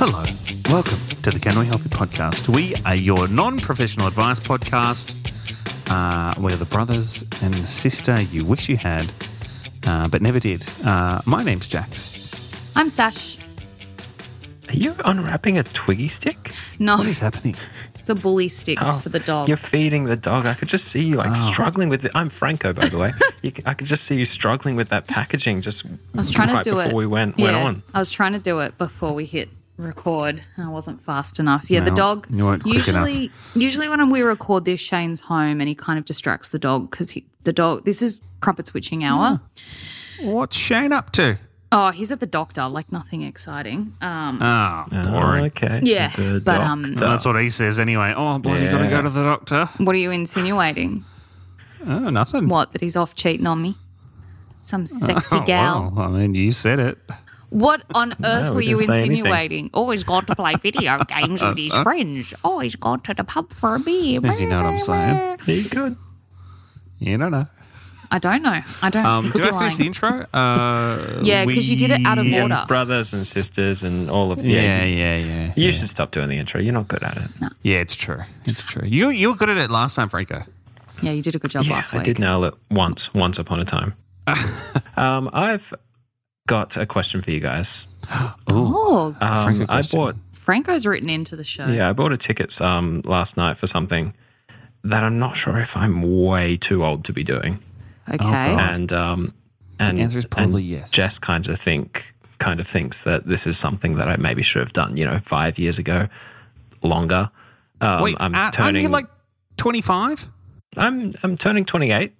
Hello, welcome to the Can We Help You podcast. We are your non professional advice podcast. Uh, we're the brothers and sister you wish you had, uh, but never did. Uh, my name's Jax. I'm Sash. Are you unwrapping a Twiggy stick? No, What is happening? it's a bully stick Oh, for the dog. You're feeding the dog. I could just see you like Oh. struggling with it. I'm Franco, by the way. you, c- I could just see you struggling with that packaging just I was trying right to do before it. we went, yeah, went on. I was trying to do it before we hit record. I wasn't fast enough. Yeah, the dog. you weren't quick usually, usually when we record this, Shane's home and he kind of distracts the dog because the dog. This is crumpet switching hour. What's Shane up to? Oh, he's at the doctor. Like nothing exciting. Um, Oh, Oh, boring. okay. Yeah, The but, um, doctor. That's what he says anyway. Oh, bloody got to go to the doctor. what are you insinuating? Oh, nothing. What that he's off cheating on me? Some sexy Oh, gal. well, I mean, you said it. What on earth we were you didn't anything. insinuating? Oh, he's gone to play video games with his friends. Oh, he's gone to the pub for a beer. If you know what I'm saying. You good? You don't know. I don't know. I don't. Um, could did be I finish the intro? Uh, Yeah, 'cause you did it out of order. Brothers and sisters and all of Yeah, yeah. yeah, yeah. You yeah. should stop doing the intro. You're not good at it. Yeah, it's true. It's true. You you were good at it last time, Franco. Yeah, you did a good job Yeah, last week. I did nail it once, once upon a time. um, I've got a question for you guys. Oh, Um, I bought Franco's written into the show. Yeah, I bought a ticket um, last night for something that I'm not sure if I'm way too old to be doing. Okay. God. And um, and answer is probably and yes. Jess kind of think kind of thinks that this is something that I maybe should have done. You know, five years ago, longer. Um, Wait, I'm uh, aren't turning you like 25? I'm I'm turning 28.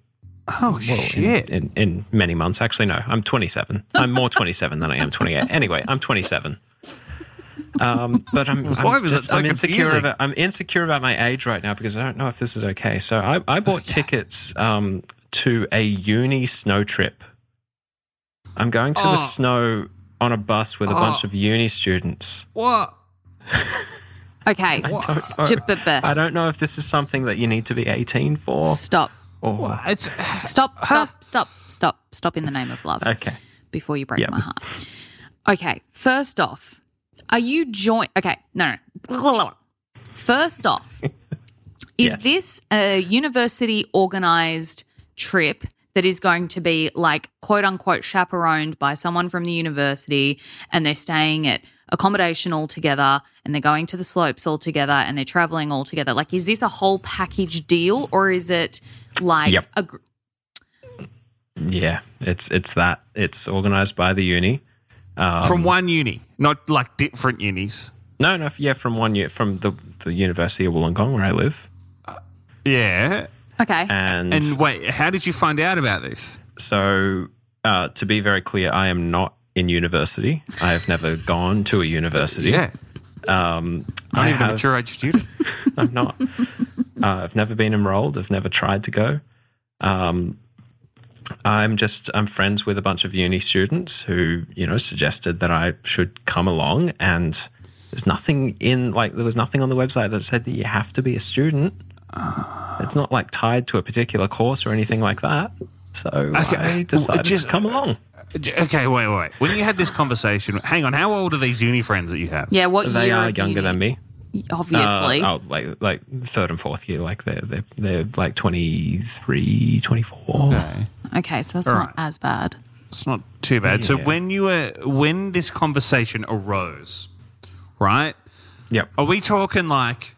Oh, in- shit. In, in many months, actually, no, I'm 27. I'm more 27 than I am 28. Anyway, I'm 27. Um, but I'm, I'm, Why was just- it so I'm insecure confusing? about I'm insecure about my age right now because I don't know if this is okay. So I, I bought tickets um, to a uni snow trip. I'm going to the Oh. snow on a bus with a bunch Oh. of uni students. what? Okay. I Stop. don't know if this is something that you need to be 18 for. Stop. Oh. Or, It's Stop. Stop. Stop. Stop. Stop. In the name of love. okay. Before you break Yep. my heart. Okay. First off, are you join? Okay. No. no. First off, is Yes. this a university organized trip that is going to be like quote unquote chaperoned by someone from the university and they're staying at accommodation all together and they're going to the slopes all together and they're traveling all together? Like, is this a whole package deal or is it like Yep. a. gr- Yeah, it's it's that. It's organized by the uni. Um, from one uni, not like different unis. No, no, yeah, from one year from the the University of Wollongong where I live. Yeah. Okay. And, And wait, how did you find out about this? so uh, to be very clear, I am not in university. I have never gone to a university. Yeah. Um, Not I even a have- mature age student. I'm not. uh, I've never been enrolled. I've never tried to go. Um, I'm just I'm friends with a bunch of uni students who you know suggested that I should come along, and there's nothing in like there was nothing on the website that said that you have to be a student. It's not like tied to a particular course or anything like that. So Okay. I decided Just- to come along. Okay, wait, wait. When you had this conversation, hang on. How old are these uni friends that you have? Yeah, what They year are of younger uni? than me. Obviously. Uh, oh, like like third and fourth year. Like they're they're, they're like 23, 24. Okay. okay, so that's All not right. as bad. It's not too bad. So when you were when this conversation arose, right? Yep. Are we talking like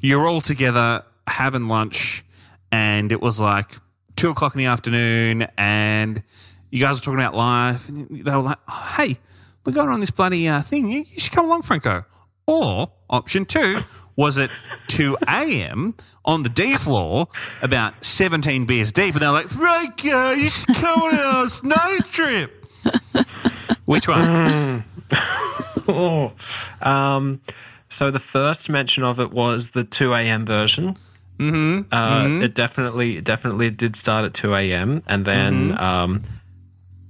you're all together having lunch and it was like two o'clock in the afternoon and you guys were talking about life and they were like, oh, hey, we're going on this bloody uh, thing. You, you should come along, Franco. Or option two, was it 2 a.m. on the D floor, about 17 beers deep, and they're like, Franco, you should come on our snow trip. Which one? Oh. Um, so the first mention of it was the 2 a.m. version. Mm-hmm. Uh, It definitely, it definitely did start at 2 a.m. And then, um,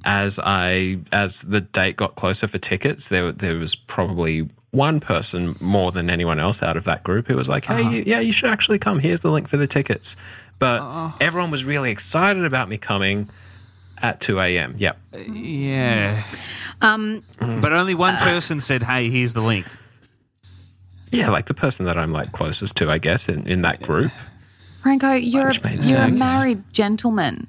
as I, as the date got closer for tickets, there, there was probably one person more than anyone else out of that group who was like, "Hey, you, yeah, you should actually come. Here's the link for the tickets." But everyone was really excited about me coming at 2 a.m. Yep. Yeah. Um, But only one person said, hey, here's the link. Yeah, like the person that I'm like closest to, I guess, in, in that group. Franco, you're Which made you're a married gentleman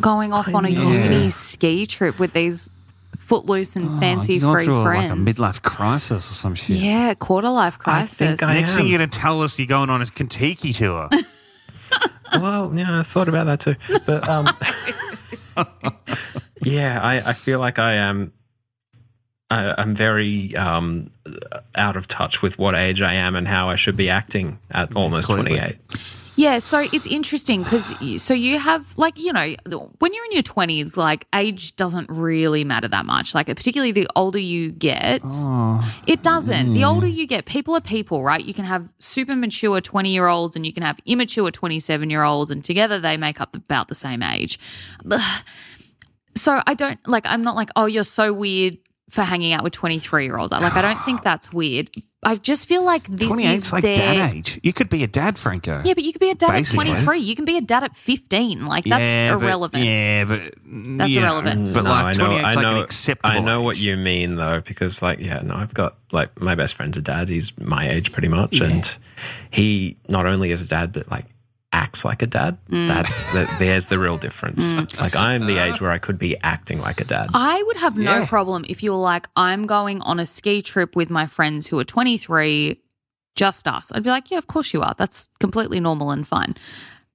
going off on a uni ski trip with these footloose and fancy you're free through friends. like a midlife crisis or some shit. yeah, quarter life crisis. think I Next thing you're going to tell us you're going on a Contiki tour. Well, yeah, I thought about that too. But um, yeah, I, I feel like I am. I, I'm very um, out of touch with what age I am and how I should be acting at almost Clearly. 28. Yeah, so it's interesting because so you have like you know when you're in your twenties, like age doesn't really matter that much. Like particularly the older you get, it doesn't. The older you get, people are people, right? You can have super mature twenty year olds and you can have immature twenty seven year olds, and together they make up about the same age. So I don't like. I'm not like, oh, you're so weird for hanging out with twenty three year olds. Like I don't think that's weird. I just feel like this 28's is like their, dad age. You could be a dad, Franco. yeah, but you could be a dad Basically. at 23. You can be a dad at 15. Like, that's Yeah, but- irrelevant. yeah, but That's yeah, irrelevant. But No, like I know, 28's I like know, an acceptable. I know what you mean though, because like, yeah, no, I've got like my best friend's a dad. He's my age pretty much, and he not only is a dad, but like acts like a dad. Mm. That's that. There's the real difference. Like I'm the age where I could be acting like a dad. I would have no Yeah. problem if you were like, I'm going on a ski trip with my friends who are 23, just us. I'd be like, yeah, of course you are. That's completely normal and fine.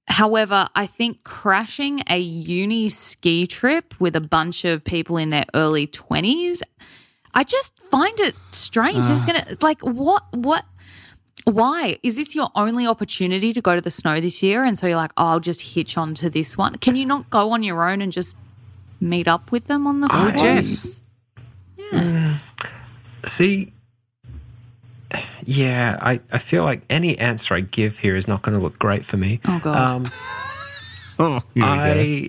However, I think crashing a uni ski trip with a bunch of people in their early 20s, I just find it strange. it's going to, like, what, what, why? Is this your only opportunity to go to the snow this year? And so you're like, oh, I'll just hitch on to this one. Can you not go on your own and just meet up with them on the Oh, slopes? Jess. See, yeah, I, I feel like any answer I give here is not going to look great for me. Oh, God. Um, Oh, here we go.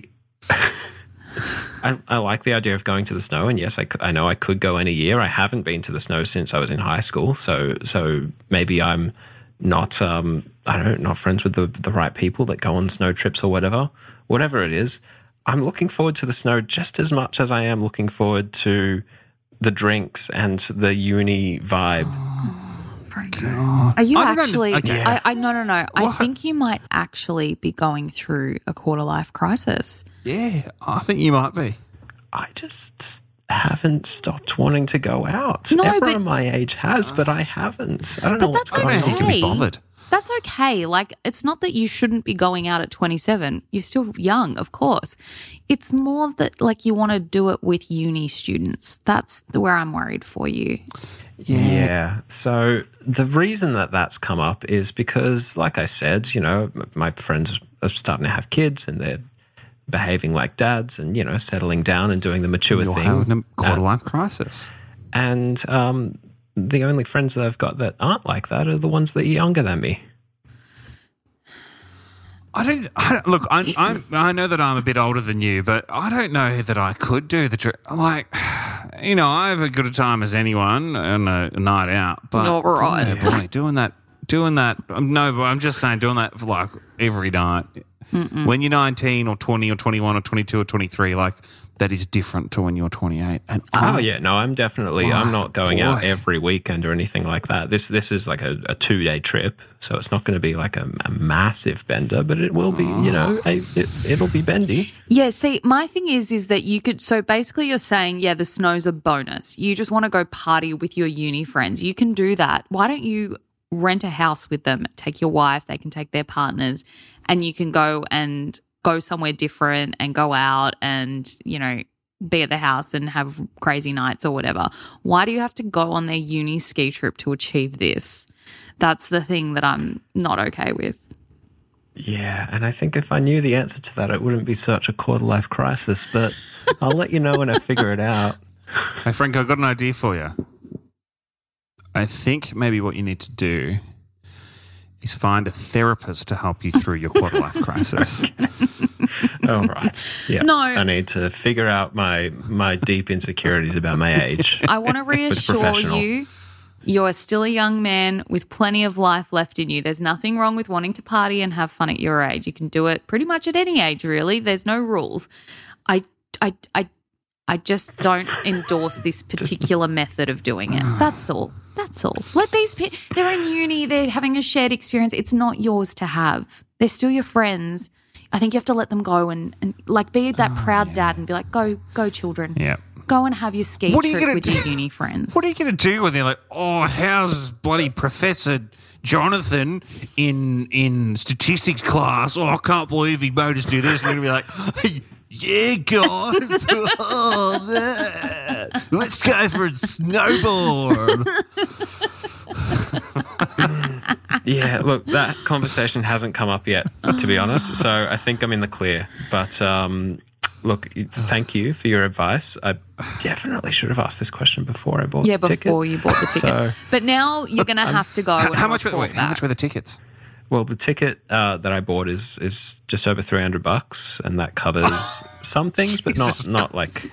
I, I I like the idea of going to the snow, and yes, I, I know I could go in a year. I haven't been to the snow since I was in high school, so so maybe I'm not um I don't know not friends with the the right people that go on snow trips or whatever. Whatever it is, I'm looking forward to the snow just as much as I am looking forward to the drinks and the uni vibe. Are you I actually? understand- okay. I, I no no no. I think you might actually be going through a quarter life crisis. Yeah, I think you might be. I just haven't stopped wanting to go out. No, Everyone but- my age has, but I haven't. I don't know But what's that's I don't know going if you can be bothered. That's okay. Like it's not that you shouldn't be going out at 27. You're still young, of course. It's more that like you want to do it with uni students. That's where I'm worried for you. Yeah. So the reason that that's come up is because, like I said, you know, my friends are starting to have kids and they're behaving like dads and you know settling down and doing the mature You're thing. having a quarter life crisis. and um, the only friends that I've got that aren't like that are the ones that are younger than me. I don't, I don't look. I'm, I'm. I know that I'm a bit older than you, but I don't know that I could do the trip. Like, you know, I have as good a time as anyone on a night out. But All right. boy, boy, doing that, doing that. um, No, but I'm just saying, doing that for like every night. When you're 19 or 20 or 21 or 22 or 23, like that is different to when you're 28. And Oh I, yeah, no, I'm definitely. I'm not going out every weekend or anything like that. This this is like a, a two day trip, so it's not going to be like a, a massive bender, but it will be. You know, oh. a, it, it'll be bendy. Yeah, see, my thing is is that you could so basically you're saying, yeah, the snow's a bonus. You just want to go party with your uni friends. You can do that. Why don't you rent a house with them? Take your wife, they can take their partners, and you can go and go somewhere different and go out and, you know, be at the house and have crazy nights or whatever. Why do you have to go on their uni ski trip to achieve this? That's the thing that I'm not okay with. Yeah, and I think if I knew the answer to that, it wouldn't be such a quarter life crisis. But I'll let you know when I figure it out. Hey, Frank, I've got an idea for you. I think maybe what you need to do is find a therapist to help you through your quarter life crisis. All right. Yeah. No. I need to figure out my my deep insecurities about my age. I want to reassure you you're still a young man with plenty of life left in you. There's nothing wrong with wanting to party and have fun at your age. You can do it pretty much at any age, really. There's no rules. I I I I just don't endorse this particular method of doing it. Ah. That's all. That's all. Let these pe- they're in uni, they're having a shared experience. It's not yours to have. They're still your friends. I think you have to let them go and, and like be that ah, proud dad and be like, go, go, children. Yeah. Go and have your ski What are you trip gonna with do? your uni friends. What are you going to do when they're like, "Oh, how's bloody Professor Jonathan in in statistics class? Oh, I can't believe he made us do this." And you're going to be like, "Yeah, guys, oh, man. let's go for a snowboard." Yeah, look, that conversation hasn't come up yet, to be honest. So I think I'm in the clear. But um, look, thank you for your advice. I definitely should have asked this question before I bought Yeah, the ticket. before you bought the ticket. So- but now you're going to have to go. how, how much? Were, report wait, how much were the tickets? Well, the ticket uh, that I bought is is just over three hundred bucks, and that covers some things, but not not like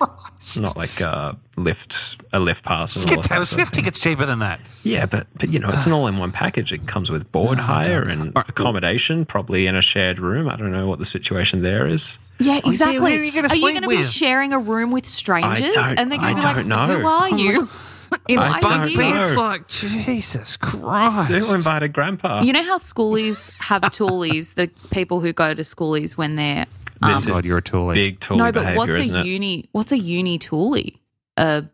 not like uh, lift a lift pass. And You all get Taylor Swift tickets cheaper than that. Yeah, but but you know, it's an all-in-one package. It comes with board hire and accommodation, probably in a shared room. I don't know what the situation there is. Yeah, exactly. who are you gonna are you sleep going to be with? sharing a room with strangers? don't- and they're going I to be like, don't know. "Who are you?" In I bunk don't beds, know. like Jesus Christ. Who invited Grandpa? You know how schoolies have toolies, the people who go to schoolies when they're um, This is God, you're a toolie. big toolie no, but behavior, what's isn't a it? uni? What's a uni toolie? A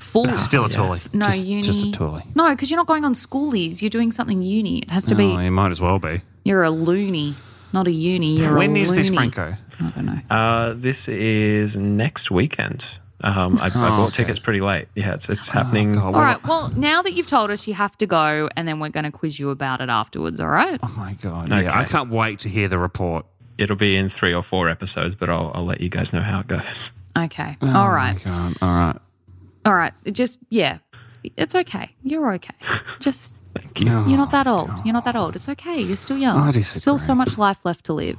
full Still a toolie. no just, uni. Just a toolie. No, because you're not going on schoolies. You're doing something uni. It has to Oh, be. you might as well be. You're a loony, not a uni. You're When a is this, loony. Franco? I don't know. Uh, this is next weekend. Um, I, I bought tickets pretty late. Yeah, it's it's happening. God, All right. Well, now that you've told us, you have to go, and then we're going to quiz you about it afterwards. All right. Oh my god! Okay. Yeah, I can't wait to hear the report. It'll be in three or four episodes, but I'll, I'll let you guys know how it goes. Okay. All right. God, all right. All right. It Just yeah, it's okay. You're okay. Just Thank you. you're not that old. You're not that old. It's okay. You're still young. I disagree. Still so much life left to live.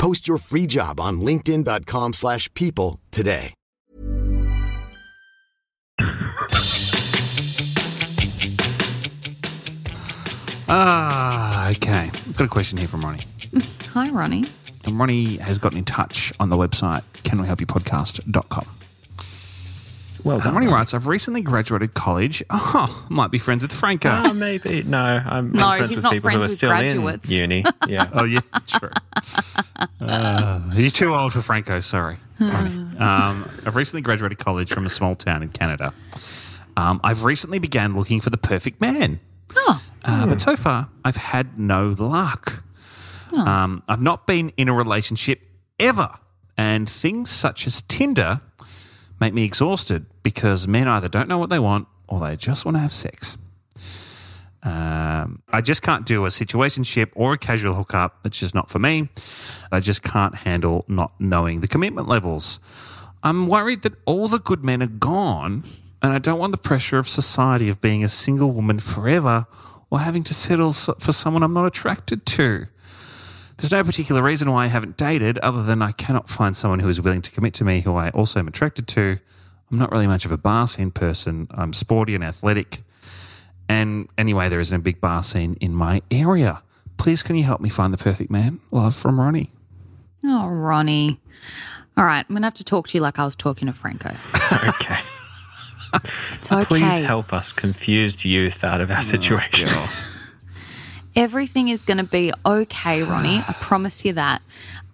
Post your free job on linkedin.com/people slash people today. Ah, okay. I've got a question here from Ronnie. Hi, Ronnie. And Ronnie has gotten in touch on the website canwehelpyoupodcast.com. Well And done. Ronnie writes, I've recently graduated college. Oh, might be friends with Franco. Ah, maybe. No, I'm, No, I'm friends he's with not people who friends are with still graduates. in uni. Yeah. Oh, yeah, true. Uh, he's too old for Franco, sorry. Um, I've recently graduated college from a small town in Canada. Um, I've recently began looking for the perfect man. Oh, Uh, but so far, I've had no luck. Um, I've not been in a relationship ever. And things such as Tinder make me exhausted because men either don't know what they want or they just want to have sex. Um, I just can't do a situationship or a casual hookup. It's just not for me. I just can't handle not knowing the commitment levels. I'm worried that all the good men are gone, and I don't want the pressure of society of being a single woman forever or having to settle for someone I'm not attracted to. There's no particular reason why I haven't dated other than I cannot find someone who is willing to commit to me who I also am attracted to. I'm not really much of a bar scene person. I'm sporty and athletic. And anyway, there isn't a big bar scene in my area. Please, can you help me find the perfect man? Love from Ronnie. oh, Ronnie. All right, I'm gonna have to talk to you like I was talking to Franco. okay. It's okay. Please help us confused youth out of our oh, situations. Everything is going to be okay, Ronnie. I promise you that.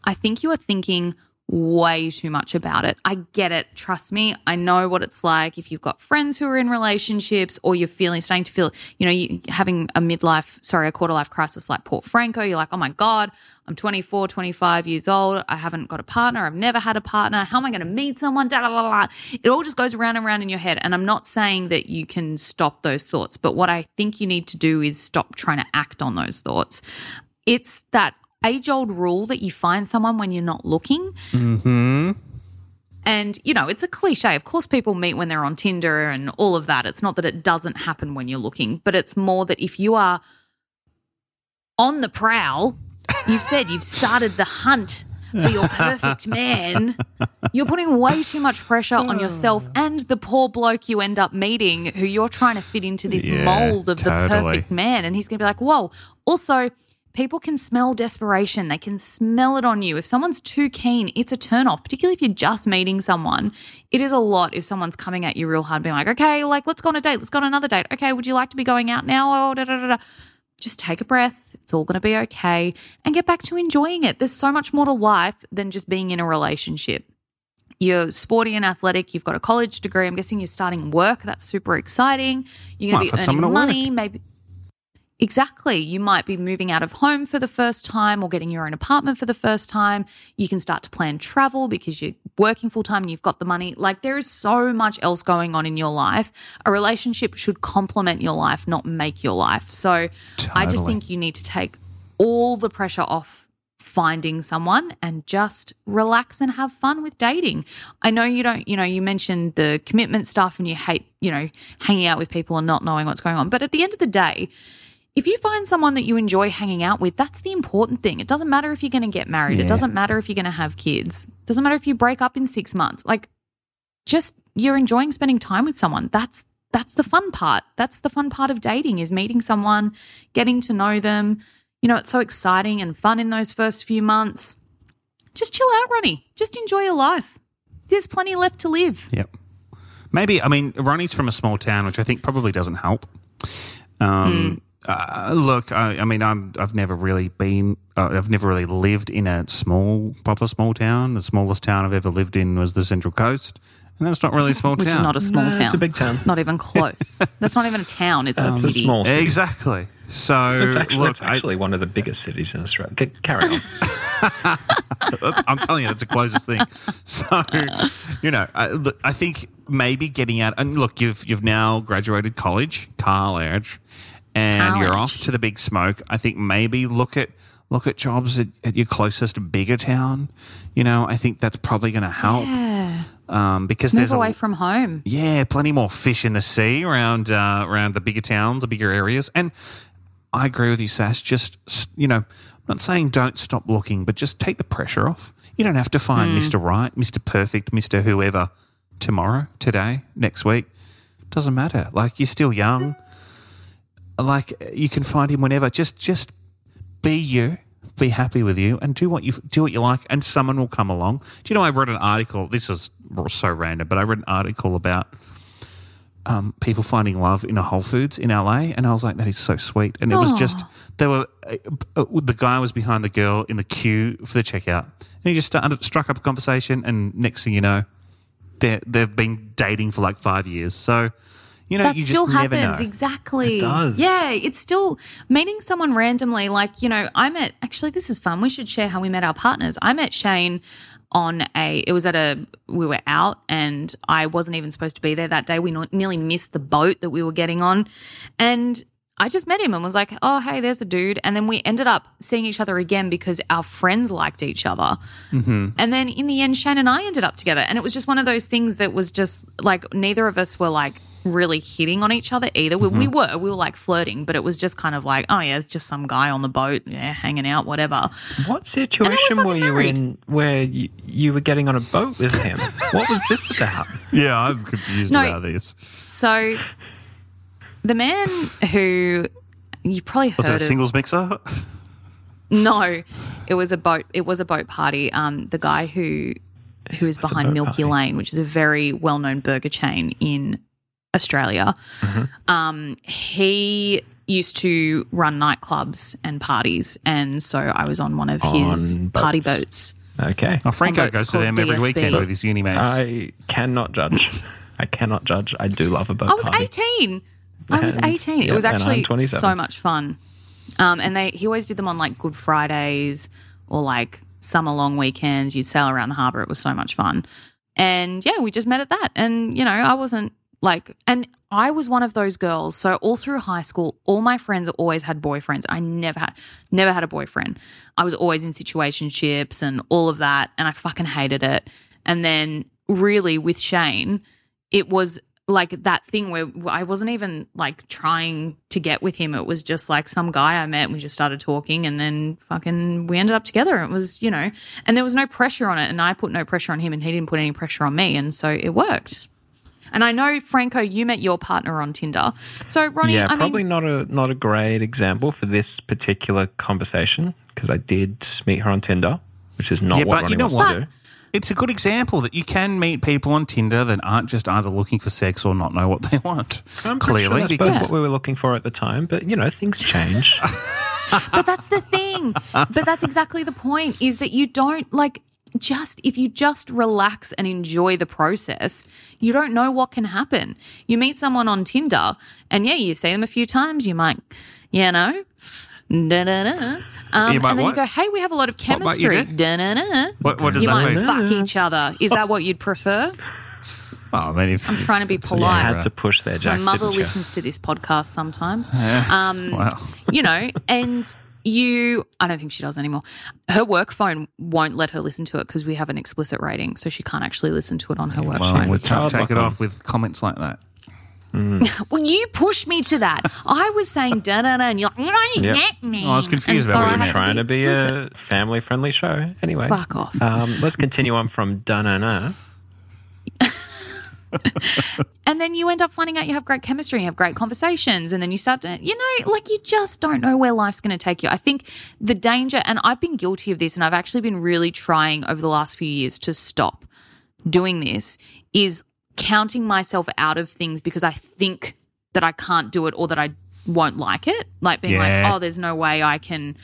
I think you are thinking way too much about it. I get it. Trust me. I know what it's like if you've got friends who are in relationships or you're feeling, starting to feel, you know, you having a midlife, sorry, a quarter life crisis like Port Franco. You're like, oh my God, I'm 24, 25 years old. I haven't got a partner. I've never had a partner. How am I going to meet someone? Da, da, da, da. It all just goes around and around in your head. And I'm not saying that you can stop those thoughts, but what I think you need to do is stop trying to act on those thoughts. It's that age old rule that you find someone when you're not looking. Mm-hmm. And, you know, it's a cliche. Of course, people meet when they're on Tinder and all of that. It's not that it doesn't happen when you're looking, but it's more that if you are on the prowl, you've said you've started the hunt for your perfect man, you're putting way too much pressure on yourself and the poor bloke you end up meeting who you're trying to fit into this Yeah, mold of the perfect man. And he's going to be like, whoa. Also, people can smell desperation. They can smell it on you. If someone's too keen, it's a turn off, particularly if you're just meeting someone. It is a lot if someone's coming at you real hard, being like, okay, like, let's go on a date. Let's go on another date. Okay, would you like to be going out now? Oh, da, da, da. Just take a breath. It's all going to be okay and get back to enjoying it. There's so much more to life than just being in a relationship. You're sporty and athletic. You've got a college degree. I'm guessing you're starting work. That's super exciting. You're going to be earning money. Maybe Exactly. You might be moving out of home for the first time or getting your own apartment for the first time. You can start to plan travel because you're working full time and you've got the money. Like there is so much else going on in your life. A relationship should complement your life, not make your life. So I just think you need to take all the pressure off finding someone and just relax and have fun with dating. I know you don't, you know, you mentioned the commitment stuff and you hate, you know, hanging out with people and not knowing what's going on. But at the end of the day, if you find someone that you enjoy hanging out with, that's the important thing. It doesn't matter if you're going to get married. It doesn't matter if you're going to have kids. It doesn't matter if you break up in 6 months. Like just you're enjoying spending time with someone. That's that's the fun part. That's the fun part of dating is meeting someone, getting to know them. You know, it's so exciting and fun in those first few months. Just chill out, Ronnie. Just enjoy your life. There's plenty left to live. Yep. Maybe, I mean, Ronnie's from a small town, which I think probably doesn't help. Um, uh, look, I, I mean, I'm, I've never really been, uh, I've never really lived in a small, proper small town. The smallest town I've ever lived in was the Central Coast. And that's not really a small Which town. is not a small No, town. it's a big town. Not even close. That's not even a town. It's a It's a city. small city. Exactly. So, It's actually, look, it's actually one of the biggest cities in Australia. C- carry on. I, I'm telling you, it's the closest thing. So, you know, I, look, I think maybe getting out and look, you've you've now graduated college, college, and you're off to the big smoke. I think maybe look at look at jobs at, at your closest bigger town. You know, I think that's probably going to help Yeah. um, because Move there's away a, from home. yeah, plenty more fish in the sea around uh, around the bigger towns, the bigger areas, and I agree with you, Sash. Just, you know, I'm not saying don't stop looking, but just take the pressure off. You don't have to find Mr. Right, Mr. Perfect, Mr. Whoever tomorrow, today, next week. Doesn't matter. Like, you're still young. Like, you can find him whenever. Just, just be you. Be happy with you and do what you do what you like, and someone will come along. Do you know? I read an article. This was so random, but I read an article about um, people finding love in a Whole Foods in LA, and I was like, that is so sweet. And it was just they were uh, uh, the guy was behind the girl in the queue for the checkout, and he just started, struck up a conversation, and next thing you know, they they've been dating for like five years. So you know, that you still happens exactly It does. yeah it's still meeting someone randomly like you know i met actually this is fun we should share how we met our partners i met shane on a it was at a we were out and i wasn't even supposed to be there that day we nearly missed the boat that we were getting on and I just met him and was like, oh, hey, there's a dude. And then we ended up seeing each other again because our friends liked each other. Mm-hmm. And then in the end, Shane and I ended up together. And it was just one of those things that was just like neither of us were like really hitting on each other either. We, Mm-hmm. we were, we were like flirting, but it was just kind of like, oh, yeah, it's just some guy on the boat, yeah, hanging out, whatever. What situation were you married. in where you, you were getting on a boat with him? what was this about? Yeah, I'm confused No. about this. So the man who you probably heard Was it a of, singles mixer? No, it was a boat. It was a boat party. Um, the guy who who is behind Milky party? Lane, which is a very well known burger chain in Australia, Mm-hmm. um, he used to run nightclubs and parties, and so I was on one of his On party boats. boats. Okay. Oh, Franco Although goes to them every DFB. weekend with his uni mates. I cannot judge. I cannot judge. I do love a boat I was party. eighteen. I was And- eighteen. It was actually so much fun. Um, and they he always did them on like Good Fridays or like summer long weekends. You'd sail around the harbour. It was so much fun. And yeah, we just met at that. And you know, I wasn't like, and I was one of those girls. So all through high school, all my friends always had boyfriends. I never had, never had a boyfriend. I was always in situationships and all of that, and I fucking hated it. And then really with Shane, it was like that thing where I wasn't even like trying to get with him. It was just like some guy I met we just started talking and then fucking we ended up together. It was, you know, and there was no pressure on it. And I put no pressure on him and he didn't put any pressure on me. And so it worked. And I know, Franco, you met your partner on Tinder. So, Ronnie, yeah, I probably mean, not a not a great example for this particular conversation because I did meet her on Tinder, which is not yeah, what but Ronnie you know wants what? to do. It's a good example that you can meet people on Tinder that aren't just either looking for sex or not know what they want. I'm pretty sure Clearly, that's because both what we were looking for at the time, but you know things change. but that's the thing. but that's exactly the point is that you don't like just if you just relax and enjoy the process, you don't know what can happen. You meet someone on Tinder and yeah, you see them a few times, you might, you know. Um, You might and then what? you go, hey, we have a lot of What might you chemistry. do? Da-da-da. What- what does you that might mean? fuck each other. Is that what you'd prefer? oh, I mean, if, I'm trying to be polite. you polite. had to push their My Jax, mother didn't you? listens to this podcast sometimes. Um, Wow. you know, and you, I don't think she does anymore. Her work phone won't let her listen to it because we have an explicit rating, so she can't actually listen to it on her work Well, phone. we'll child ta- take it off with comments like that. Well, you pushed me to that. I was saying da da da, and you're like, "No, Yep. get me. I was confused And about what so you I meant. had Trying to be a family friendly show. Anyway, Fuck off. Um, let's continue on from Dunana. And then you end up finding out you have great chemistry, you have great conversations, and then you start to, you know, like you just don't know where life's going to take you. I think the danger, and I've been guilty of this, and I've actually been really trying over the last few years to stop doing this, is counting myself out of things because I think that I can't do it or that I won't like it. Like being Yeah. like, oh, there's no way I can.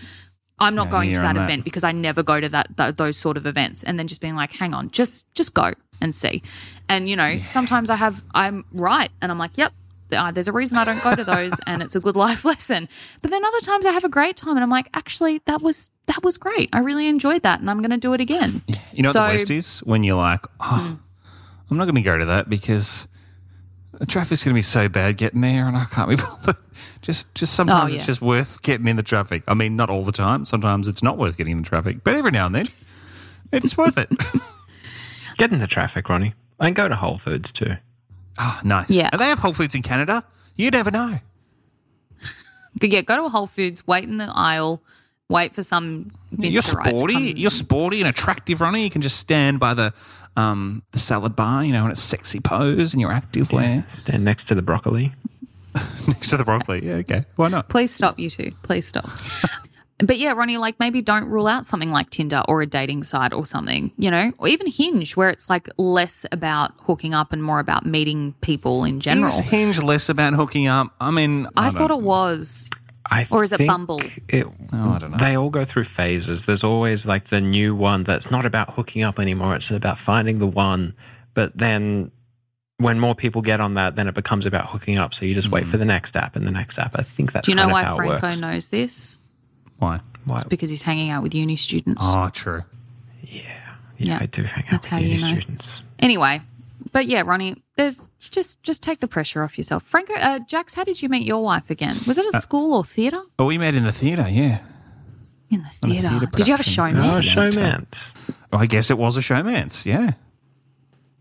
I'm not Yeah, going to that event because I never go to that, th- those sort of events, and then just being like, hang on, just just go and see. And you know, sometimes I have I'm right, and I'm like, yep. Uh, there's a reason I don't go to those, and it's a good life lesson. But then other times I have a great time, and I'm like, actually, that was that was great. I really enjoyed that, and I'm going to do it again. You know So- what the worst is? When you're like, oh, I'm not going to go to that because the traffic's going to be so bad getting there and I can't be bothered. Just, just sometimes Oh, it's just worth getting in the traffic. I mean, not all the time. Sometimes it's not worth getting in the traffic, but every now and then it's worth it. Get in the traffic, Ronnie, and go to Whole Foods too. oh, nice. Yeah. And they have Whole Foods in Canada. You never know. Yeah, go to a Whole Foods, wait in the aisle, wait for some Mr. You're sporty. come- You're sporty and attractive, Ronnie. You can just stand by the um, the salad bar, you know, in a sexy pose, and you're active wear Stand next to the broccoli. next to the broccoli. Yeah, okay. Why not? Please stop, you two. Please stop. but yeah, Ronnie, like maybe don't rule out something like Tinder or a dating site or something, you know, or even Hinge, where it's like less about hooking up and more about meeting people in general. Is Hinge less about hooking up? I mean, I, I, thought it was. I Or is it Bumble? It, Oh, I don't know. They all go through phases. There's always like the new one that's not about hooking up anymore. It's about finding the one. But then when more people get on that, then it becomes about hooking up. So you just Mm. wait for the next app and the next app. I think that's Do you know of why Franco works. knows this? Why? Why? It's because he's hanging out with uni students. Oh, true. Yeah, Yeah, I do hang out that's with how uni you know. students. Anyway, but yeah, Ronnie, there's just just take the pressure off yourself. Franco, uh, Jax, how did you meet your wife again? Was it at school or theatre? Oh, we met in the theatre. Yeah. In the On a theatre. theatre Did you have a production. showman? Oh, Yeah. showmance. Oh, I guess it was a showmance. Yeah.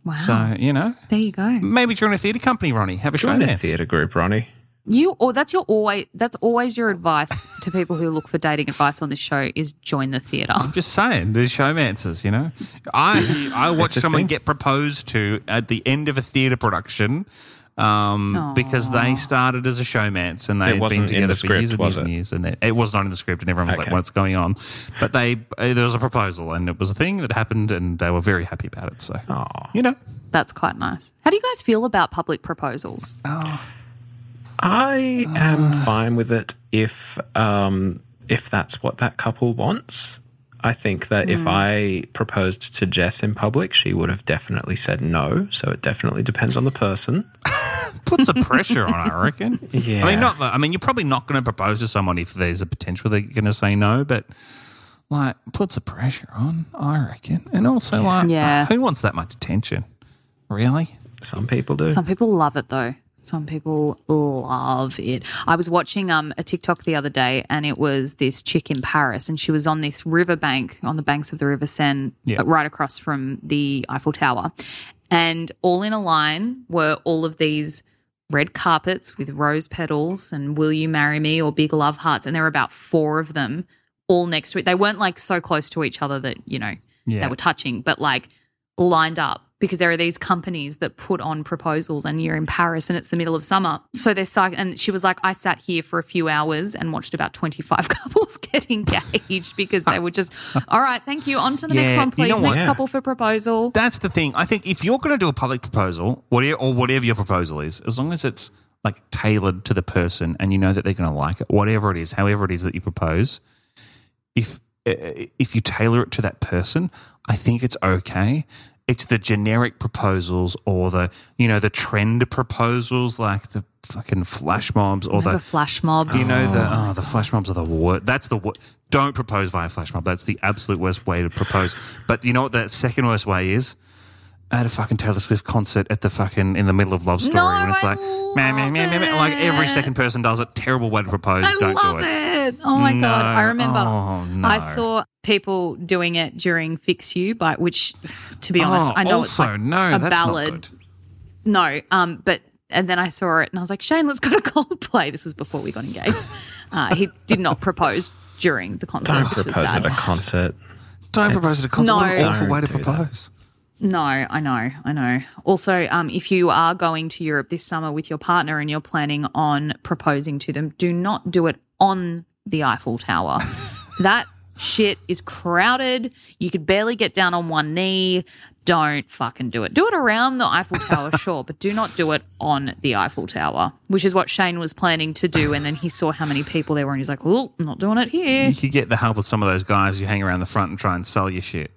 Wow. So you know, there you go. maybe join a theatre company, Ronnie. Have a Join a showmance. theatre group, Ronnie. You or that's your always that's always your advice to people who look for dating advice on this show is join the theatre. I'm just saying, there's showmances, you know. I I watched someone thing. get proposed to at the end of a theatre production um, because they started as a showmance and they'd been wasn't in together the for script, years and years and it? years. And they, it was not in the script, and everyone was like, "What's going on?" But they uh, there was a proposal, and it was a thing that happened, and they were very happy about it. So Oh, you know, That's quite nice. How do you guys feel about public proposals? I am fine with it if um, if that's what that couple wants. I think that if I proposed to Jess in public, she would have definitely said no. So it definitely depends on the person. puts a pressure on, I reckon. Yeah. I mean, not. that- I mean, you're probably not going to propose to someone if there's a potential they're going to say no, but like puts a pressure on, I reckon. And also, like, Yeah. who wants that much attention? Really? Some people do. Some people love it though. Some people love it. I was watching um, a TikTok the other day, and it was this chick in Paris, and she was on this riverbank on the banks of the River Seine, Yeah. uh, right across from the Eiffel Tower, and all in a line were all of these red carpets with rose petals and "Will you marry me?" or big love hearts, and there were about four of them all next to it. They weren't like so close to each other that you know Yeah. they were touching, but like lined up because there are these companies that put on proposals and you're in Paris and it's the middle of summer. So they're psych- and she was like, I sat here for a few hours and watched about 25 couples get engaged because they were just, all right, thank you. On to the next Yeah, one, you please. know next Yeah. couple for proposal. That's the thing. I think if you're going to do a public proposal, whatever, or whatever your proposal is, as long as it's like tailored to the person and you know that they're going to like it, whatever it is, however it is that you propose, if uh, if you tailor it to that person, I think it's okay. It's the generic proposals or the you know the trend proposals like the fucking flash mobs or the the flash mobs. you know the oh, oh the flash mobs are the worst. That's the wor- don't propose via flash mob. That's the absolute worst way to propose. But you know what the second worst way is? At a fucking Taylor Swift concert at the fucking in the middle of Love Story No, when it's I like man, man, man, man, man, like every second person does it. Terrible way to propose. I don't love do it. it. Oh my No. god! I remember. Oh, no. I saw people doing it during "Fix You," by which, to be honest, Oh, I know also, it's like no, a that's ballad. not good. No, um, but and then I saw it and I was like, Shane, let's go to Coldplay. This was before we got engaged. Uh, he did not propose during the concert, Don't which was propose sad. at a concert. Don't propose at a concert. what an No. awful way to Don't that. No, I know, I know. Also, um, if you are going to Europe this summer with your partner and you're planning on proposing to them, do not do it on the Eiffel Tower. that shit is crowded. You could barely get down on one knee. Don't fucking do it. Do it around the Eiffel Tower, sure, but do not do it on the Eiffel Tower, which is what Shane was planning to do. And then he saw how many people there were and he's like, well, I'm not doing it here. You could get the help of some of those guys who hang around the front and try and sell you shit.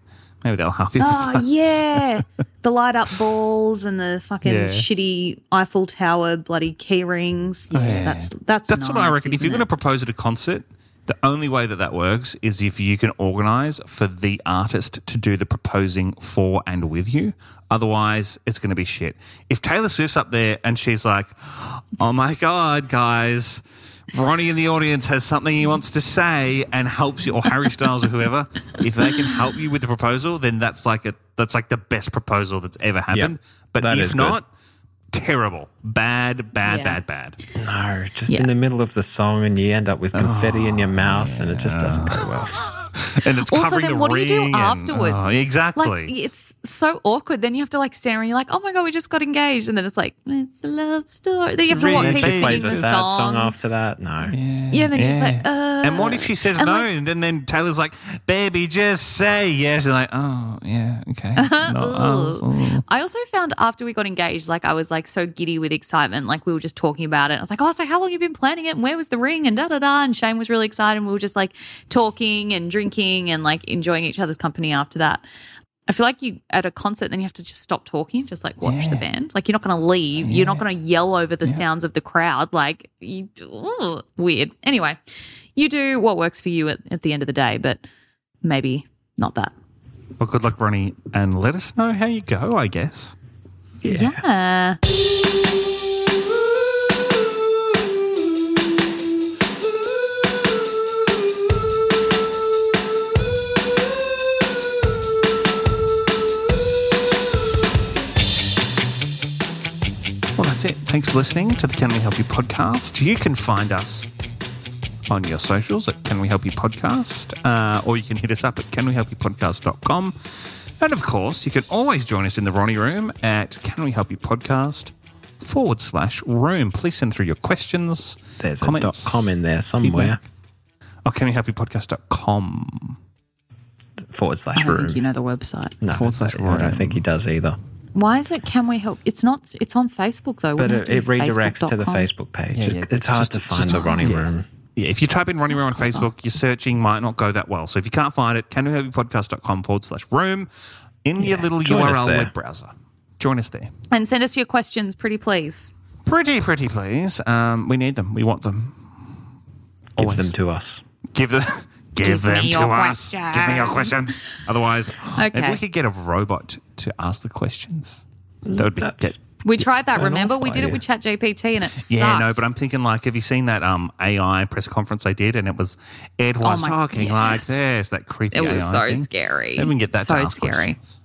Maybe they'll help you. Oh yeah, the light up balls and the fucking Yeah. shitty Eiffel Tower bloody key rings. Oh, yeah, that's that's That's what I reckon. If you're going to propose at a concert, the only way that that works is if you can organise for the artist to do the proposing for and with you. Otherwise, it's going to be shit. If Taylor Swift's up there and she's like, "Oh my god, guys." Ronnie in the audience has something he wants to say and helps you, or Harry Styles or whoever. If they can help you with the proposal, then that's like a that's like the best proposal that's ever happened. but that if is good. not, terrible. Bad, bad, Yeah. bad, bad. No, just Yeah. in the middle of the song, and you end up with confetti in your mouth, and it just doesn't go well. And it's Also, covering then the what do you do ring and- afterwards? oh, exactly. Like it's so awkward. Then you have to like stand around. You're like, oh my god, we just got engaged, and then it's like it's a love story. Then you have to Really? walk, And keep then She she singing plays the a song. sad song after that. No. Yeah, then you're just like, uh, and what if she says and no? like- and then, then Taylor's like, baby, just say yes. And like, oh, yeah, okay. No, oh, oh. I also found after we got engaged, like I was like so giddy with excitement. Like we were just talking about it. I was like, oh, so how long have you been planning it? And where was the ring? And da da da. And Shane was really excited. And we were just like talking and drinking and like enjoying each other's company after that. I feel like you at a concert, then you have to just stop talking, just like watch the band. Like you're not going to leave. You're not going to yell over the sounds of the crowd. Like you, ugh, weird. Anyway, you do what works for you at, at the end of the day, but maybe not that. Well, good luck, Ronnie, and let us know how you go, I guess. Yeah. Well, that's it. Thanks for listening to the Can We Help You podcast. You can find us on your socials at Can We Help You Podcast, uh, or you can hit us up at canwehelpyoupodcast.com. And of course, you can always join us in the Ronnie Room at Can We Help You Podcast forward slash room. Please send through your questions. There's comments, a dot com in there somewhere. feedback. Oh, Can We Help You Podcast.com. Forward I slash don't room. think you know the website. No, Forward slash I don't think he does either. Why is it? Can we help? It's not. It's on Facebook though. But it, it have to redirects to the facebook.com? Facebook page. Yeah, yeah, it's it's hard just- to find the Ronnie yeah. Room. Yeah, if you type in Ronnie Room on clever. Facebook, your searching might not go that well. So if you can't find it, can we have podcast.com forward slash room in your little join URL web browser. Join us there. And send us your questions, pretty please. Pretty, pretty please. Um, we need them. We want them. Give Always. them to us. Give them. Give, Give them to your us. Give me your questions. Otherwise, if we could get a robot to ask the questions, that would be. That's- Get, We tried that. Remember, we did it with ChatGPT, and it sucked. yeah, no, but I'm thinking like, have you seen that um AI press conference they did, and it was Ed was Oh my- talking like yes. this, that creepy. it was AI so thing. scary. Maybe we can get that so to ask scary. questions.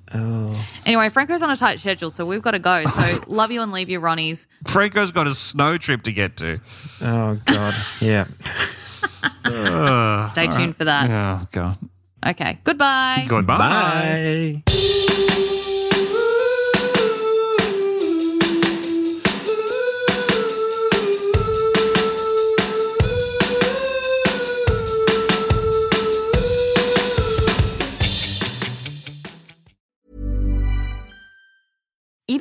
Anyway, Franco's on a tight schedule, so we've got to go. So love you and leave you, Ronnies. Franco's got a snow trip to get to. Oh, God. yeah. Stay tuned for that. Oh god. Okay. Goodbye. Goodbye. Bye.